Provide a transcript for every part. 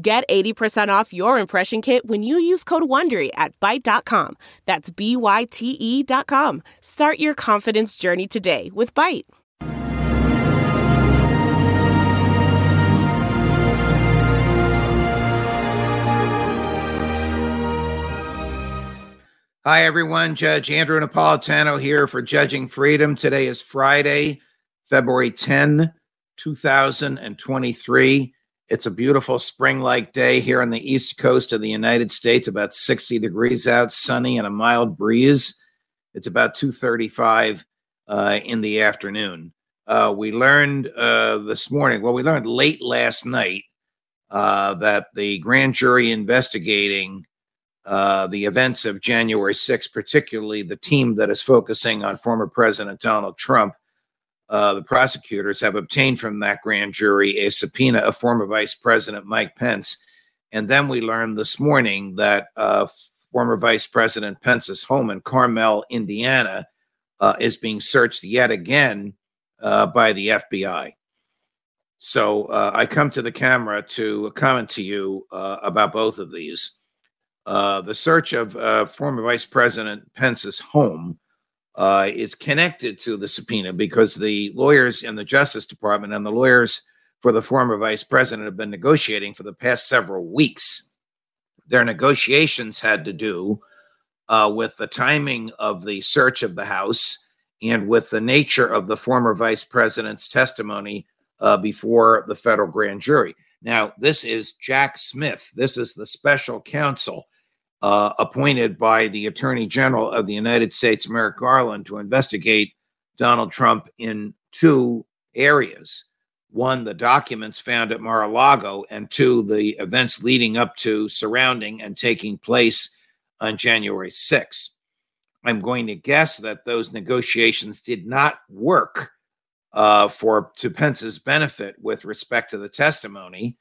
Get 80% off your impression kit when you use code WONDERY at Byte.com. That's B-Y-T-E dot com. Start your confidence journey today with Byte. Hi, everyone. Judge Andrew Napolitano here for Judging Freedom. Today is Friday, February 10, 2023. It's a beautiful spring like day here on the east coast of the United States, about 60 degrees out, sunny, and a mild breeze. It's about 2.35 uh, in the afternoon. Uh, we learned uh, this morning, well, we learned late last night uh, that the grand jury investigating uh, the events of January 6th, particularly the team that is focusing on former President Donald Trump, uh, the prosecutors have obtained from that grand jury a subpoena of former Vice President Mike Pence. And then we learned this morning that uh, former Vice President Pence's home in Carmel, Indiana, uh, is being searched yet again uh, by the FBI. So uh, I come to the camera to comment to you uh, about both of these. the search of former Vice President Pence's home uh, is connected to the subpoena because the lawyers in the Justice Department and the lawyers for the former vice president have been negotiating for the past several weeks. Their negotiations had to do uh, with the timing of the search of the House and with the nature of the former vice president's testimony uh, before the federal grand jury. Now, this is Jack Smith. This is the special counsel uh, appointed by the Attorney General of the United States, Merrick Garland, to investigate Donald Trump in two areas. One, the documents found at Mar a Lago, and two, the events leading up to, surrounding, and taking place on January 6th. I'm going to guess that those negotiations did not work uh, for to Pence's benefit with respect to the testimony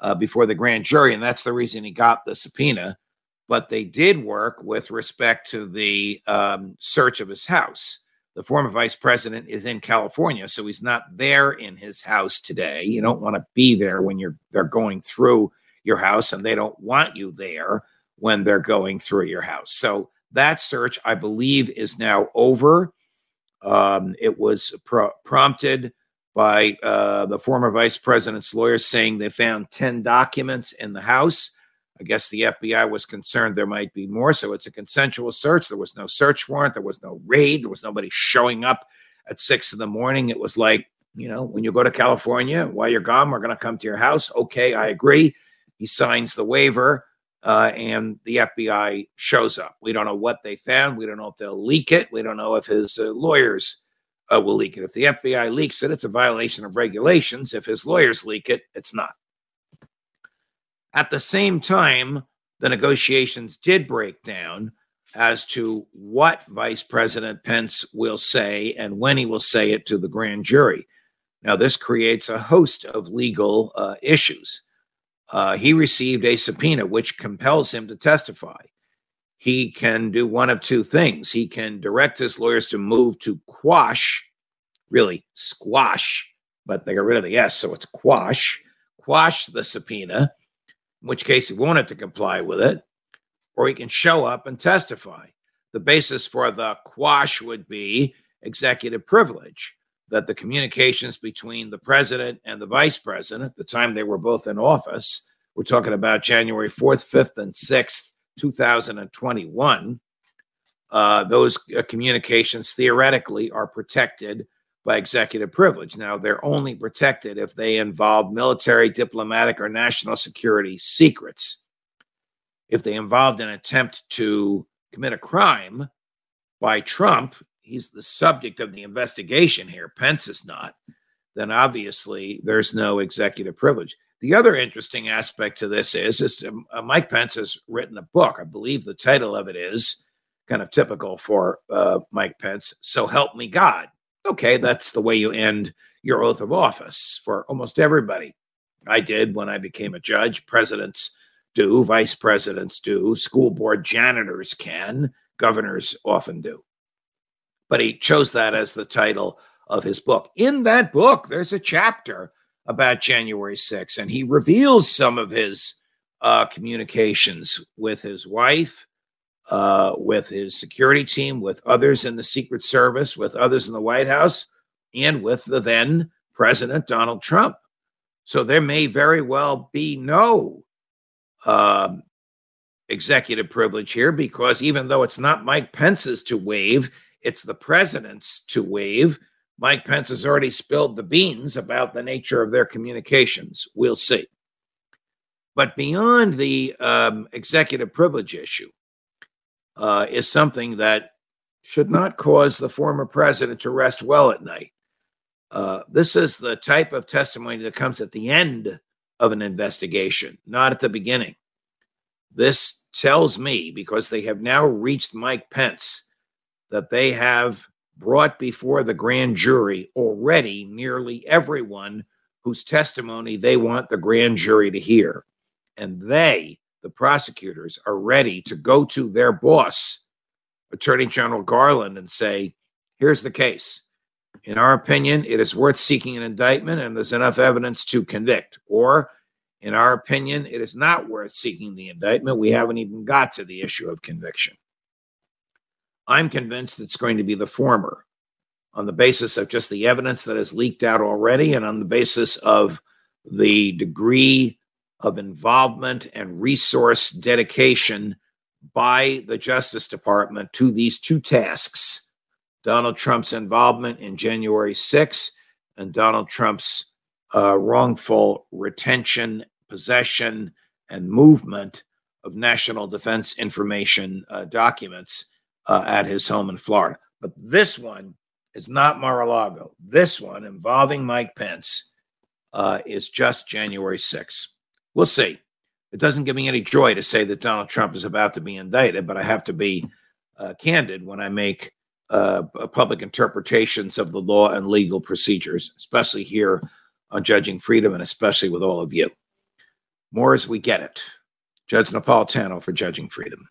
uh, before the grand jury, and that's the reason he got the subpoena but they did work with respect to the um, search of his house. The former vice president is in California, so he's not there in his house today. You don't want to be there when you're they're going through your house, and they don't want you there when they're going through your house. So that search, I believe, is now over. Um, it was pro- prompted by uh, the former vice president's lawyers saying they found 10 documents in the house I guess the FBI was concerned there might be more. So it's a consensual search. There was no search warrant. There was no raid. There was nobody showing up at six in the morning. It was like, you know, when you go to California, while you're gone, we're going to come to your house. Okay, I agree. He signs the waiver uh, and the FBI shows up. We don't know what they found. We don't know if they'll leak it. We don't know if his uh, lawyers uh, will leak it. If the FBI leaks it, it's a violation of regulations. If his lawyers leak it, it's not. At the same time, the negotiations did break down as to what Vice President Pence will say and when he will say it to the grand jury. Now, this creates a host of legal uh, issues. Uh, he received a subpoena which compels him to testify. He can do one of two things. He can direct his lawyers to move to quash, really squash, but they got rid of the S, so it's quash, quash the subpoena in which case he won't have to comply with it, or he can show up and testify. The basis for the quash would be executive privilege, that the communications between the president and the vice president, at the time they were both in office, we're talking about January 4th, 5th, and 6th, 2021, uh, those uh, communications theoretically are protected by executive privilege. Now, they're only protected if they involve military, diplomatic, or national security secrets. If they involved an attempt to commit a crime by Trump, he's the subject of the investigation here. Pence is not. Then obviously there's no executive privilege. The other interesting aspect to this is, is um, uh, Mike Pence has written a book. I believe the title of it is kind of typical for uh, Mike Pence. So help me God. Okay, that's the way you end your oath of office for almost everybody. I did when I became a judge. Presidents do, vice presidents do, school board janitors can, governors often do. But he chose that as the title of his book. In that book, there's a chapter about January 6th, and he reveals some of his uh, communications with his wife, uh, with his security team, with others in the Secret Service, with others in the White House, and with the then President Donald Trump. So there may very well be no uh, executive privilege here because even though it's not Mike Pence's to waive, it's the president's to waive. Mike Pence has already spilled the beans about the nature of their communications. We'll see. But beyond the um, executive privilege issue uh, is something that should not cause the former president to rest well at night. Uh, this is the type of testimony that comes at the end of an investigation, not at the beginning. This tells me, because they have now reached Mike Pence, that they have brought before the grand jury already nearly everyone whose testimony they want the grand jury to hear. And they, the prosecutors, are ready to go to their boss, Attorney General Garland, and say, here's the case. In our opinion, it is worth seeking an indictment and there's enough evidence to convict. Or, in our opinion, it is not worth seeking the indictment. We haven't even got to the issue of conviction. I'm convinced it's going to be the former on the basis of just the evidence that has leaked out already and on the basis of the degree of involvement and resource dedication by the Justice Department to these two tasks Donald Trump's involvement in January 6 and Donald Trump's uh, wrongful retention, possession, and movement of national defense information uh, documents uh, at his home in Florida. But this one is not Mar a Lago. This one involving Mike Pence uh, is just January 6th. We'll see. It doesn't give me any joy to say that Donald Trump is about to be indicted, but I have to be uh, candid when I make uh, public interpretations of the law and legal procedures, especially here on Judging Freedom and especially with all of you. More as we get it. Judge Napolitano for Judging Freedom.